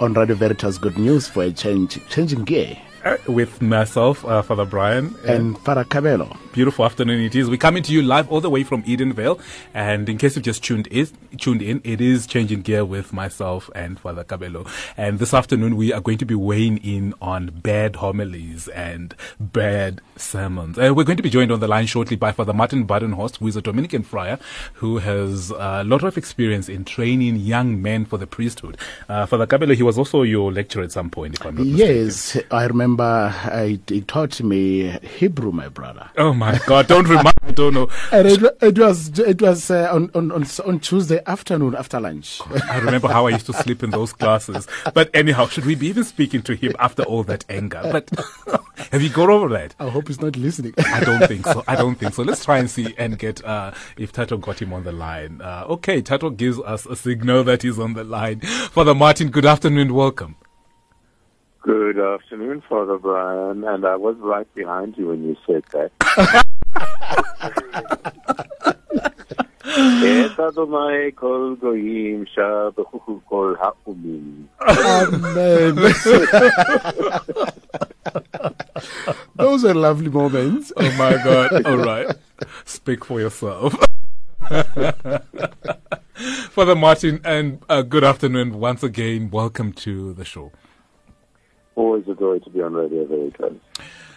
On Radio Veritas, good news for a change, changing gear. With myself, uh, Father Brian. And Father Kabelo. Beautiful afternoon it is. We're coming to you live all the way from Edenvale. And in case you've just tuned in, tuned in, it is Changing Gear with myself and Father Kabelo. And this afternoon we are going to be weighing in on bad homilies and bad sermons. Uh, we're going to be joined on the line shortly by Father Martin Badenhorst, who is a Dominican friar who has a lot of experience in training young men for the priesthood. Uh, Father Kabelo, he was also your lecturer at some point, if I'm not mistaken. Yes, I remember I, he taught me Hebrew, my brother. Oh my God! Don't remind me. Don't know. And it, it was it was uh, on, on on Tuesday afternoon after lunch. I remember how I used to sleep in those classes. But anyhow, should we be even speaking to him after all that anger? But have you got over that? I hope he's not listening. I don't think so. I don't think so. Let's try and see and get uh, if Tato got him on the line. Uh, okay, Tato gives us a signal that he's on the line. Father Martin, good afternoon. Welcome. Good afternoon, Father Brian. And I was right behind you when you said that. kol goyim kol ha'umim. Amen. Those are lovely moments. Oh my God. All right. Speak for yourself. Father Martin, and uh, good afternoon once again. Welcome to the show. Always a joy to be on Radio Veritas.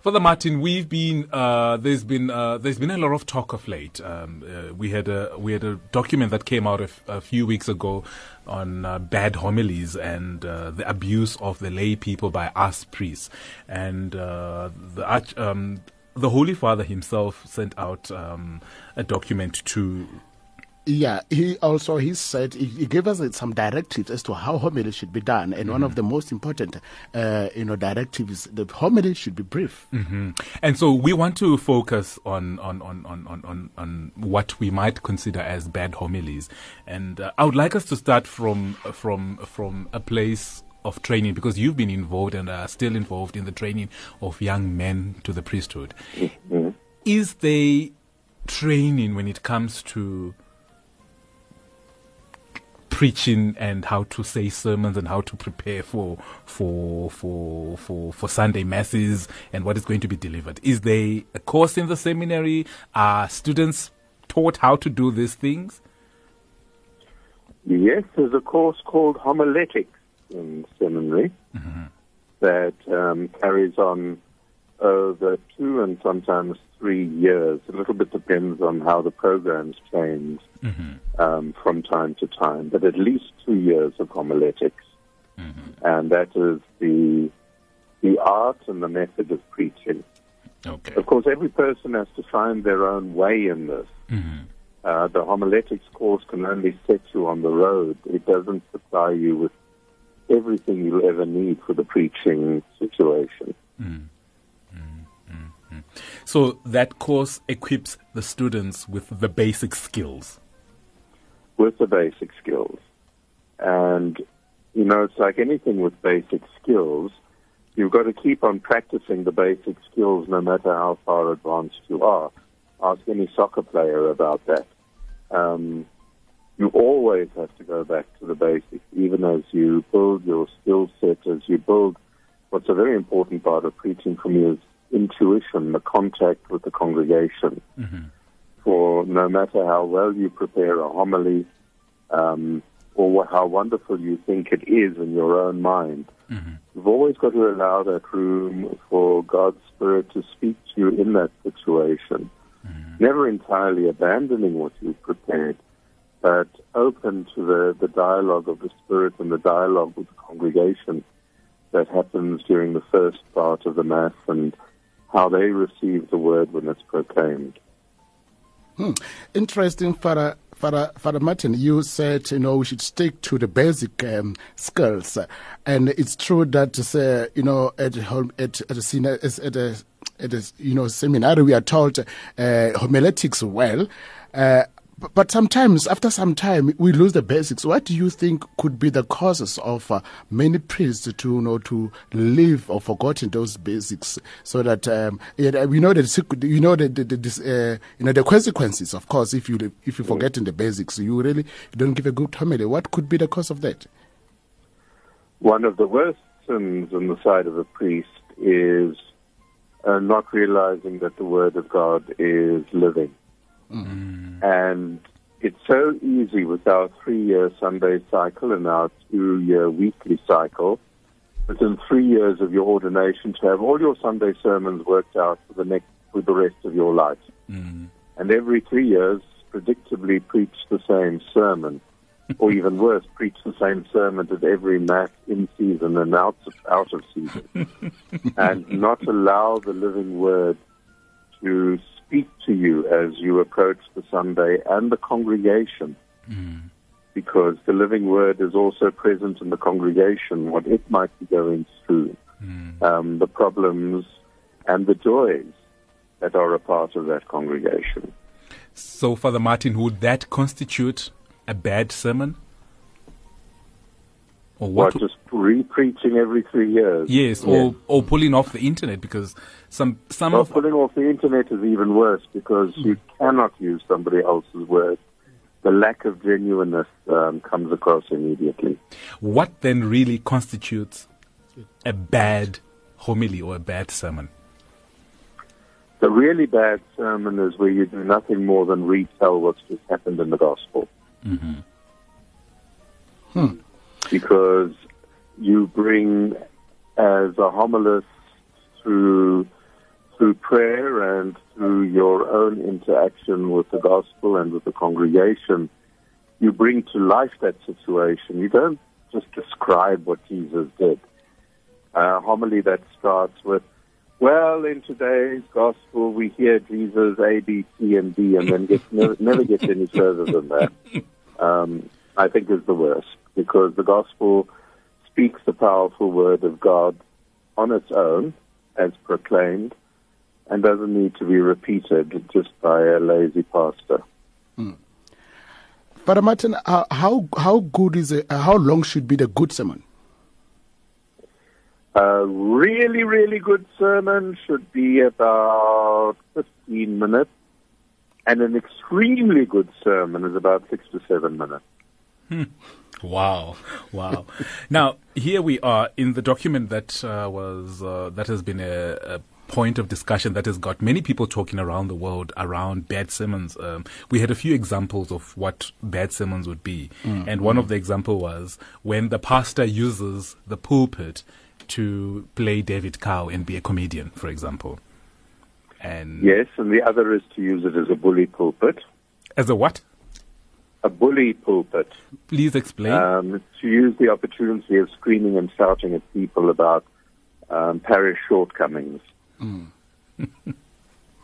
Father Martin, we've been uh, there's been uh, there's been a lot of talk of late. Um, uh, we had a we had a document that came out a, f- a few weeks ago on uh, bad homilies and uh, the abuse of the lay people by us priests, and uh, the arch, um, the Holy Father himself sent out um, a document to yeah, he also he said he, he, gave us some directives as to how homily should be done, and mm-hmm. one of mm-hmm. the most important, uh, you know, directives the homily should be brief. Mm-hmm. And so we want to focus on on, on, on, on, on what we might consider as bad homilies, and uh, I would like us to start from from from a place of training because you've been involved and are still involved in the training of young men to the priesthood. Mm-hmm. Is there training when it comes to preaching and how to say sermons and how to prepare for for for for for Sunday masses and what is going to be delivered. Is there a course in the seminary? Are students taught how to do these things? Yes, there's a course called homiletics in seminary mm-hmm. that um, carries on over two and sometimes three years. A little bit depends on how the programs change mm-hmm. um, from time to time, but at least two years of homiletics. Mm-hmm. And that is the, the art and the method of preaching. Okay. Of course, every person has to find their own way in this. Mm-hmm. Uh, the homiletics course can only set you on the road. It doesn't supply you with everything you'll ever need for the preaching situation. Mm. So that course equips the students with the basic skills. With the basic skills. And, you know, it's like anything with basic skills. You've got to keep on practicing the basic skills no matter how far advanced you are. Ask any soccer player about that. Um, you always have to go back to the basics, even as you build your skill set, as you build what's a very important part of preaching for me is intuition, the contact with the congregation. Mm-hmm. For no matter how well you prepare a homily, um, or how wonderful you think it is in your own mind, mm-hmm. you've always got to allow that room for God's Spirit to speak to you in that situation. Mm-hmm. Never entirely abandoning what you've prepared, but open to the, the dialogue of the Spirit and the dialogue with the congregation that happens during the first part of the Mass and how they receive the word when it's proclaimed. Hmm. Interesting, Father, Father, Father Martin. You said you know we should stick to the basic um, skills, and it's true that uh, you know at at at a, at a, at a you know we are taught uh, homiletics well. Uh, but sometimes, after some time, we lose the basics. What do you think could be the causes of uh, many priests to you know to live or forgotten those basics, so that um, we know that you know the, the, the uh, you know the consequences. Of course, if you if you forget in the basics, you really don't give a good homily. What could be the cause of that? One of the worst sins on the side of a priest is uh, not realizing that the Word of God is living. Mm. And it's so easy with our three year Sunday cycle and our two year weekly cycle, within three years of your ordination, to have all your Sunday sermons worked out for the next for the rest of your life. Mm. And every three years, predictably preach the same sermon. or even worse, preach the same sermon at every mass in season and out of, out of season, and not allow the living word to speak to you as you approach the Sunday and the congregation, because the living word is also present in the congregation, what it might be going through, um, the problems and the joys that are a part of that congregation. So, Father Martin, would that constitute a bad sermon? Or What, what? just re-preaching every three years? Yes, or or pulling off the internet because some some Well, of pulling off the internet is even worse because you cannot use somebody else's word. The lack of genuineness um, comes across immediately. what then really constitutes a bad homily or a bad sermon. The really bad sermon is where you do nothing more than retell what's just happened in the gospel. Because you bring, as a homilist, through through prayer and through your own interaction with the gospel and with the congregation, you bring to life that situation. You don't just describe what Jesus did. A homily that starts with, well, in today's gospel, we hear Jesus A, B, C, and D, and then gets, never, never gets any further than that. Um, I think is the worst because the gospel speaks the powerful word of God on its own, as proclaimed, and doesn't need to be repeated just by a lazy pastor. Father Martin, uh, how how good is it? Uh, how long should be the good sermon? A really, really good sermon should be about 15 minutes, and an extremely good sermon is about six to seven minutes. Wow, wow. now here we are in the document that uh, was uh, that has been a, a point of discussion that has got many people talking around the world around bad sermons. Um, we had a few examples of what bad sermons would be, and one of the example was when the pastor uses the pulpit to play David Cow and be a comedian, for example. And Yes, and the other is to use it as a bully pulpit. as a what? A bully pulpit. Please explain. Um, to use the opportunity of screaming and shouting at people about um, parish shortcomings.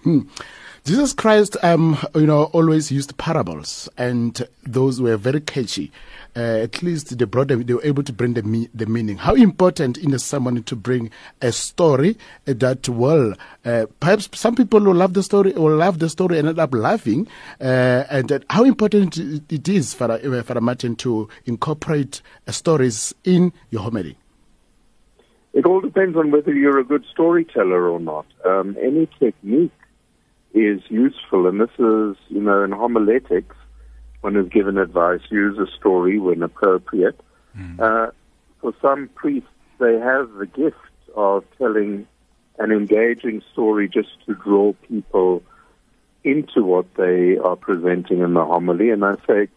Jesus Christ, um, you know, always used parables, and those were very catchy. Uh, at least they brought them, they were able to bring the me- the meaning. How important in a sermon to bring a story that will, uh, perhaps some people will love the story will love the story and end up laughing, uh, and how important it is for uh, for Martin to incorporate stories in your homily. It all depends on whether you're a good storyteller or not. Um, any technique is useful, and this is, you know, in homiletics, one is given advice, use a story when appropriate. Uh, for some priests, they have the gift of telling an engaging story just to draw people into what they are presenting in the homily. And I say,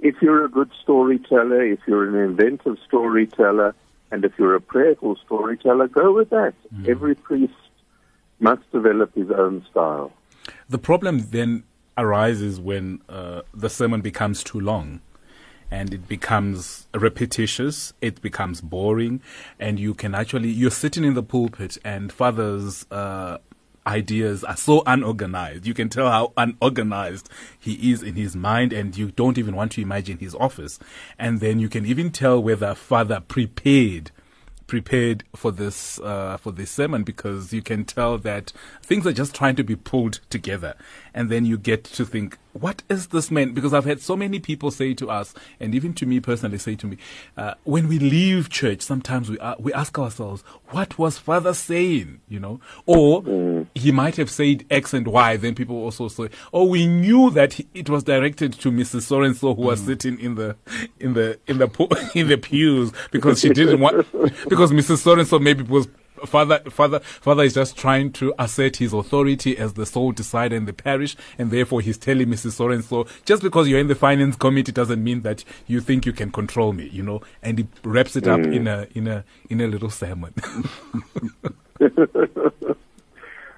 if you're a good storyteller, if you're an inventive storyteller, and if you're a prayerful storyteller, go with that. Every priest must develop his own style. The problem then arises when uh, the sermon becomes too long and it becomes repetitious, it becomes boring, and you can actually, you're sitting in the pulpit and father's uh, ideas are so unorganized. You can tell how unorganized he is in his mind, and you don't even want to imagine his office. And then you can even tell whether father prepared prepared for this uh, for this sermon because you can tell that things are just trying to be pulled together, and then you get to think what is this man? Because I've had so many people say to us, and even to me personally, say to me, uh, when we leave church, sometimes we uh, we ask ourselves, what was Father saying? You know, or mm. he might have said X and Y. Then people also say, oh, we knew that he, it was directed to Mrs. Sorenso who mm. was sitting in the in the in the in the pews because she didn't want because Mrs. Sorenso maybe was father, father, father is just trying to assert his authority as the sole decider in the parish, and therefore he's telling Mrs. So and so, just because you're in the finance committee doesn't mean that you think you can control me, you know. And he wraps it up mm. in a in a in a little sermon.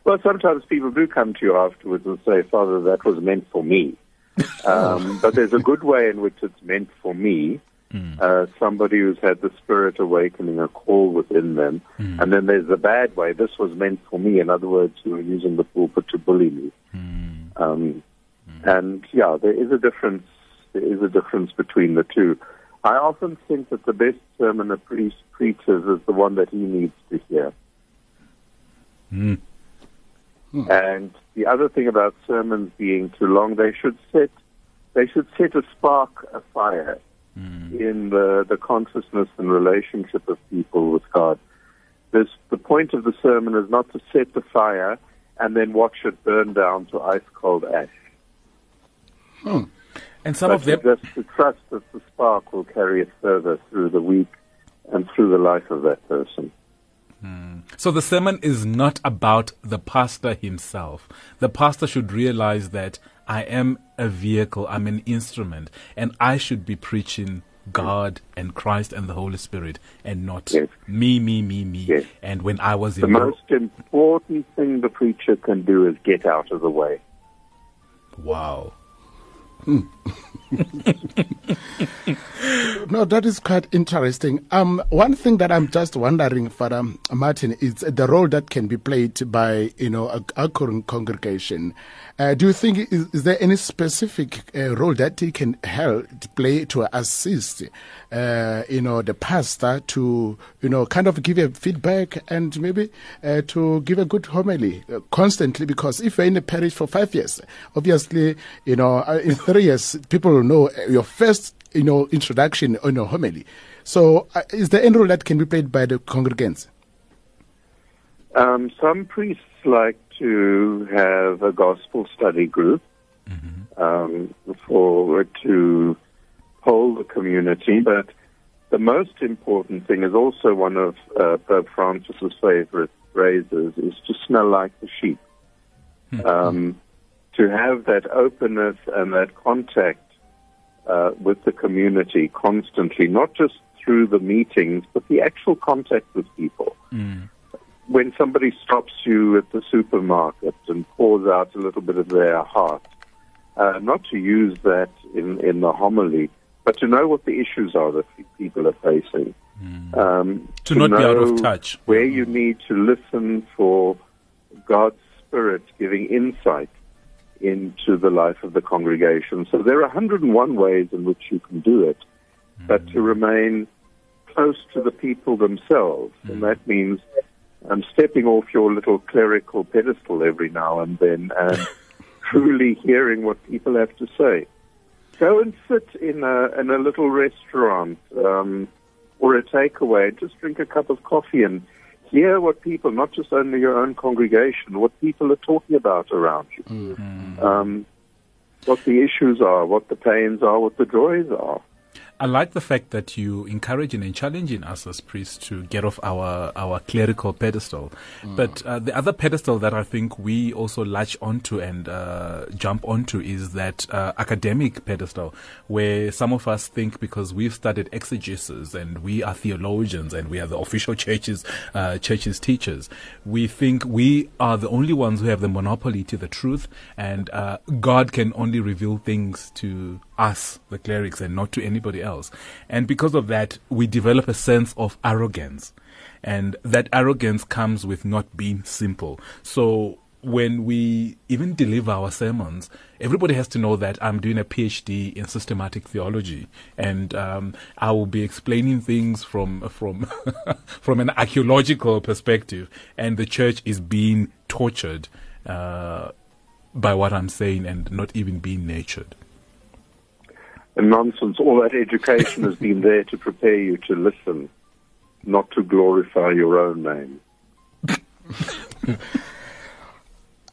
well, sometimes people do come to you afterwards and say, "Father, that was meant for me." Um, but there's a good way in which it's meant for me Mm. Uh, somebody who's had the spirit awakening, a call within them. Mm. And then there's the bad way. This was meant for me. In other words, you were using the pulpit to bully me. Mm. Um, mm. and yeah, there is a difference. There is a difference between the two. I often think that the best sermon a priest preaches is the one that he needs to hear. Mm. Hmm. And the other thing about sermons being too long, they should set they should set a spark a fire mm. in the, the consciousness and relationship of people with God. This, the point of the sermon is not to set the fire and then watch it burn down to ice cold ash. Hmm. And some but of them just to trust that the spark will carry it further through the week and through the life of that person. Hmm. So the sermon is not about the pastor himself. The pastor should realize that I am a vehicle, I'm an instrument, and I should be preaching God and Christ and the Holy Spirit and not yes. me, me, me, me. Yes. And when I was in the most important thing the preacher can do is get out of the way. Wow. no, that is quite interesting. Um, one thing that I'm just wondering, Father Martin, is the role that can be played by you know a, a congregation. Uh, do you think is, is, there any specific uh, role that he can help play to assist, uh, you know, the pastor to you know kind of give a feedback and maybe uh, to give a good homily uh, constantly? Because if you're in a parish for five years, obviously, you know, uh, in three years, people will know your first you know, introduction on your homily. So, is there any role that can be played by the congregants? Um, some priests like to have a gospel study group mm-hmm. um, for to hold the community, but the most important thing is also one of uh, Pope Francis's favorite phrases is to smell like the sheep. Mm-hmm. Um, to have that openness and that contact uh, with the community constantly, not just through the meetings, but the actual contact with people. Mm. When somebody stops you at the supermarket and pours out a little bit of their heart, uh, not to use that in, in the homily, but to know what the issues are that people are facing. Mm. Um, to, to, not be out of touch. Where you need to listen for God's Spirit giving insight into the life of the congregation. So there are 101 ways in which you can do it, mm. but to remain close to the people themselves, mm. and that means um, stepping off your little clerical pedestal every now and then and truly hearing what people have to say. Go and sit in a in a little restaurant um, or a takeaway, just drink a cup of coffee and hear what people, not just only your own congregation, what people are talking about around you. Mm-hmm. Um, what the issues are, what the pains are, what the joys are. I like the fact that you encouraging and challenging us as priests to get off our, our clerical pedestal. Mm. But uh, the other pedestal that I think we also latch onto and uh, jump onto is that uh, academic pedestal, where some of us think because we've studied exegesis and we are theologians and we are the official churches uh, churches teachers, we think we are the only ones who have the monopoly to the truth, and uh, God can only reveal things to us, the clerics, and not to anybody else. And because of that, we develop a sense of arrogance. And that arrogance comes with not being simple. So when we even deliver our sermons, everybody has to know that I'm doing a PhD in systematic theology, and um, I will be explaining things from from from an archaeological perspective, and the church is being tortured. Uh, by what I'm saying and not even being nurtured? And nonsense. All that education has been there to prepare you to listen, not to glorify your own name.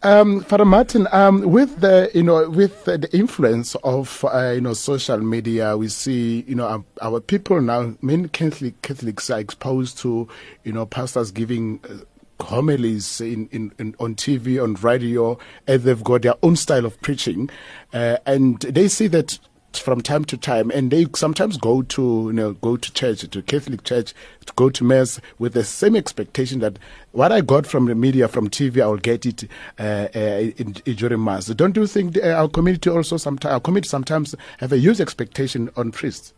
Um, Father Martin, um, with the you know with the influence of uh, you know social media, we see you know our, our, people now. Many Catholic Catholics are exposed to you know pastors giving. Uh, homilies in, in, in, on TV, on radio, and they've got their own style of preaching, uh, and they see that from time to time, and they sometimes go to you know go to church, to Catholic church, to go to mass with the same expectation that what I got from the media, from TV, I will get it uh, uh, in, in, during mass. Don't you think the, our community also sometimes our community sometimes have a huge expectation on priests?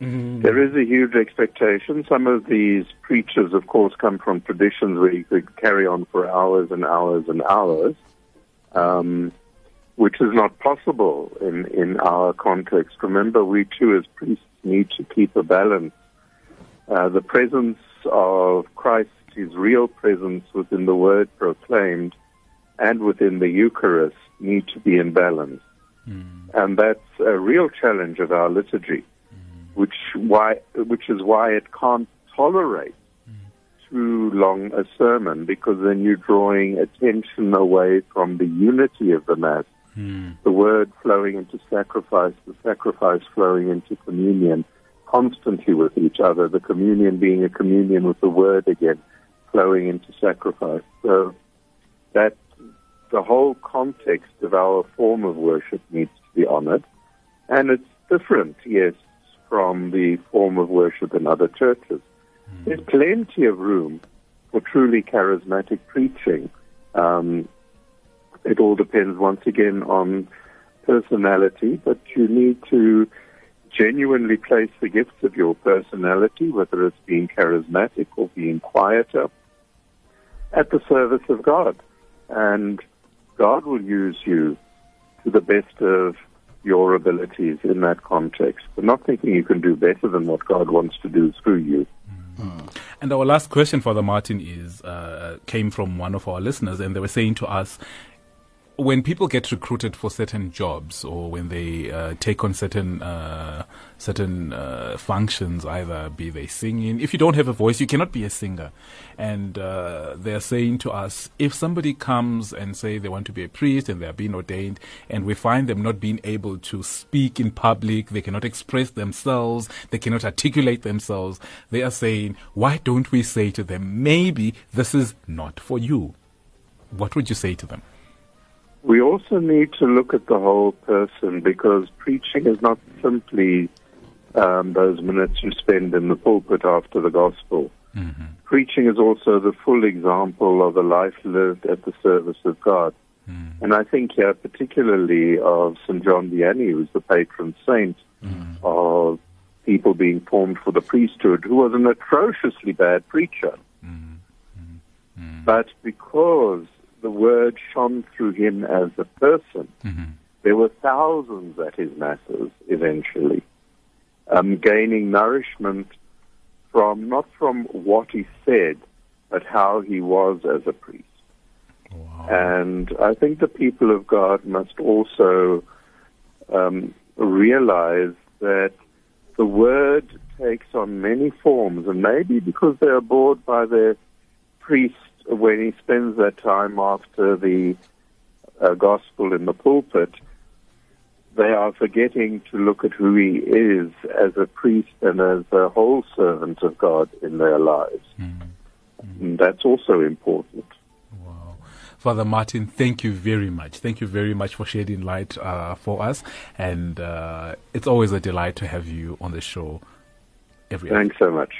Mm. There is a huge expectation. Some of these preachers, of course, come from traditions where you could carry on for hours and hours and hours. Um, which is not possible in, in our context. Remember, we too as priests need to keep a balance. Uh, the presence of Christ, his real presence within the word proclaimed and within the Eucharist need to be in balance. Mm. And that's a real challenge of our liturgy, mm. which, why, which is why it can't tolerate mm. too long a sermon because then you're drawing attention away from the unity of the Mass Mm. The word flowing into sacrifice, the sacrifice flowing into communion, constantly with each other, the communion being a communion with the word again, flowing into sacrifice. So that the whole context of our form of worship needs to be honored. And it's different, yes, from the form of worship in other churches. Mm. There's plenty of room for truly charismatic preaching. Um, it all depends once again on personality, but you need to genuinely place the gifts of your personality, whether it's being charismatic or being quieter, at the service of God. And God will use you to the best of your abilities in that context, but not thinking you can do better than what God wants to do through you. Mm-hmm. And our last question, Father Martin, is uh, came from one of our listeners, and they were saying to us, when people get recruited for certain jobs or when they uh, take on certain uh, certain uh, functions, either be they singing, if you don't have a voice, you cannot be a singer. And uh, they're saying to us, if somebody comes and say they want to be a priest and they are being ordained, and we find them not being able to speak in public, they cannot express themselves, they cannot articulate themselves, they are saying, why don't we say to them, maybe this is not for you? What would you say to them? We also need to look at the whole person because preaching is not simply um, those minutes you spend in the pulpit after the gospel. Mm-hmm. Preaching is also the full example of a life lived at the service of God. Mm. And I think here particularly of St. John Vianney, who's the patron saint mm. of people being formed for the priesthood, who was an atrociously bad preacher. Mm. But because the word shone through him as a person. Mm-hmm. There were thousands at his masses eventually, um, gaining nourishment from not from what he said, but how he was as a priest. Wow. And I think the people of God must also um, realize that the word takes on many forms, and maybe because they are bored by their priest when he spends that time after the uh, gospel in the pulpit, they are forgetting to look at who he is as a priest and as a whole servant of God in their lives. Mm-hmm. And that's also important. Wow. Father Martin, thank you very much. Thank you very much for shedding light uh, for us. And uh, it's always a delight to have you on the show every Thanks so much.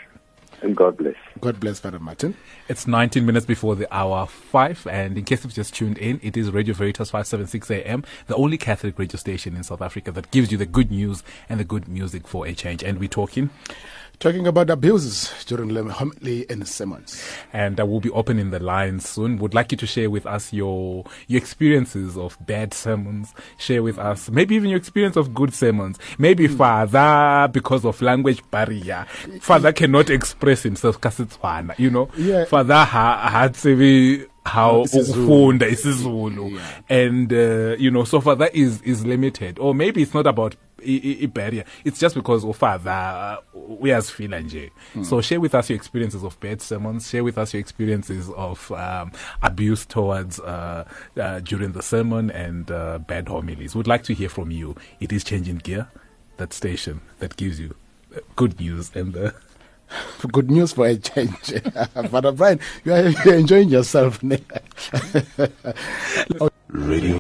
And God bless. God bless, Father Martin. It's 19 minutes before the hour 5. And in case you've just tuned in, it is Radio Veritas 576 AM, the only Catholic radio station in South Africa that gives you the good news and the good music for a change. And we're talking talking about abuses during the homily and sermons. And I will be opening the line soon. Would like you to share with us your your experiences of bad sermons. Share with us maybe even your experience of good sermons. Maybe mm. father because of language barrier. Father cannot express himself because it's You know, yeah. father ha ha how isiZulu. ukufunda isiZulu and uh, you know so far that is is limited or maybe it's not about it's just because ufather uh, uyazifila nje. So share with us your experiences of bad sermons. Share with us your experiences of um, abuse towards uh, uh, during the sermon and uh, bad homilies. We'd like to hear from you. It is changing gear that station that gives you uh, good news and uh, Good news for a change. Father Brian, you are, you are enjoying yourself. Radio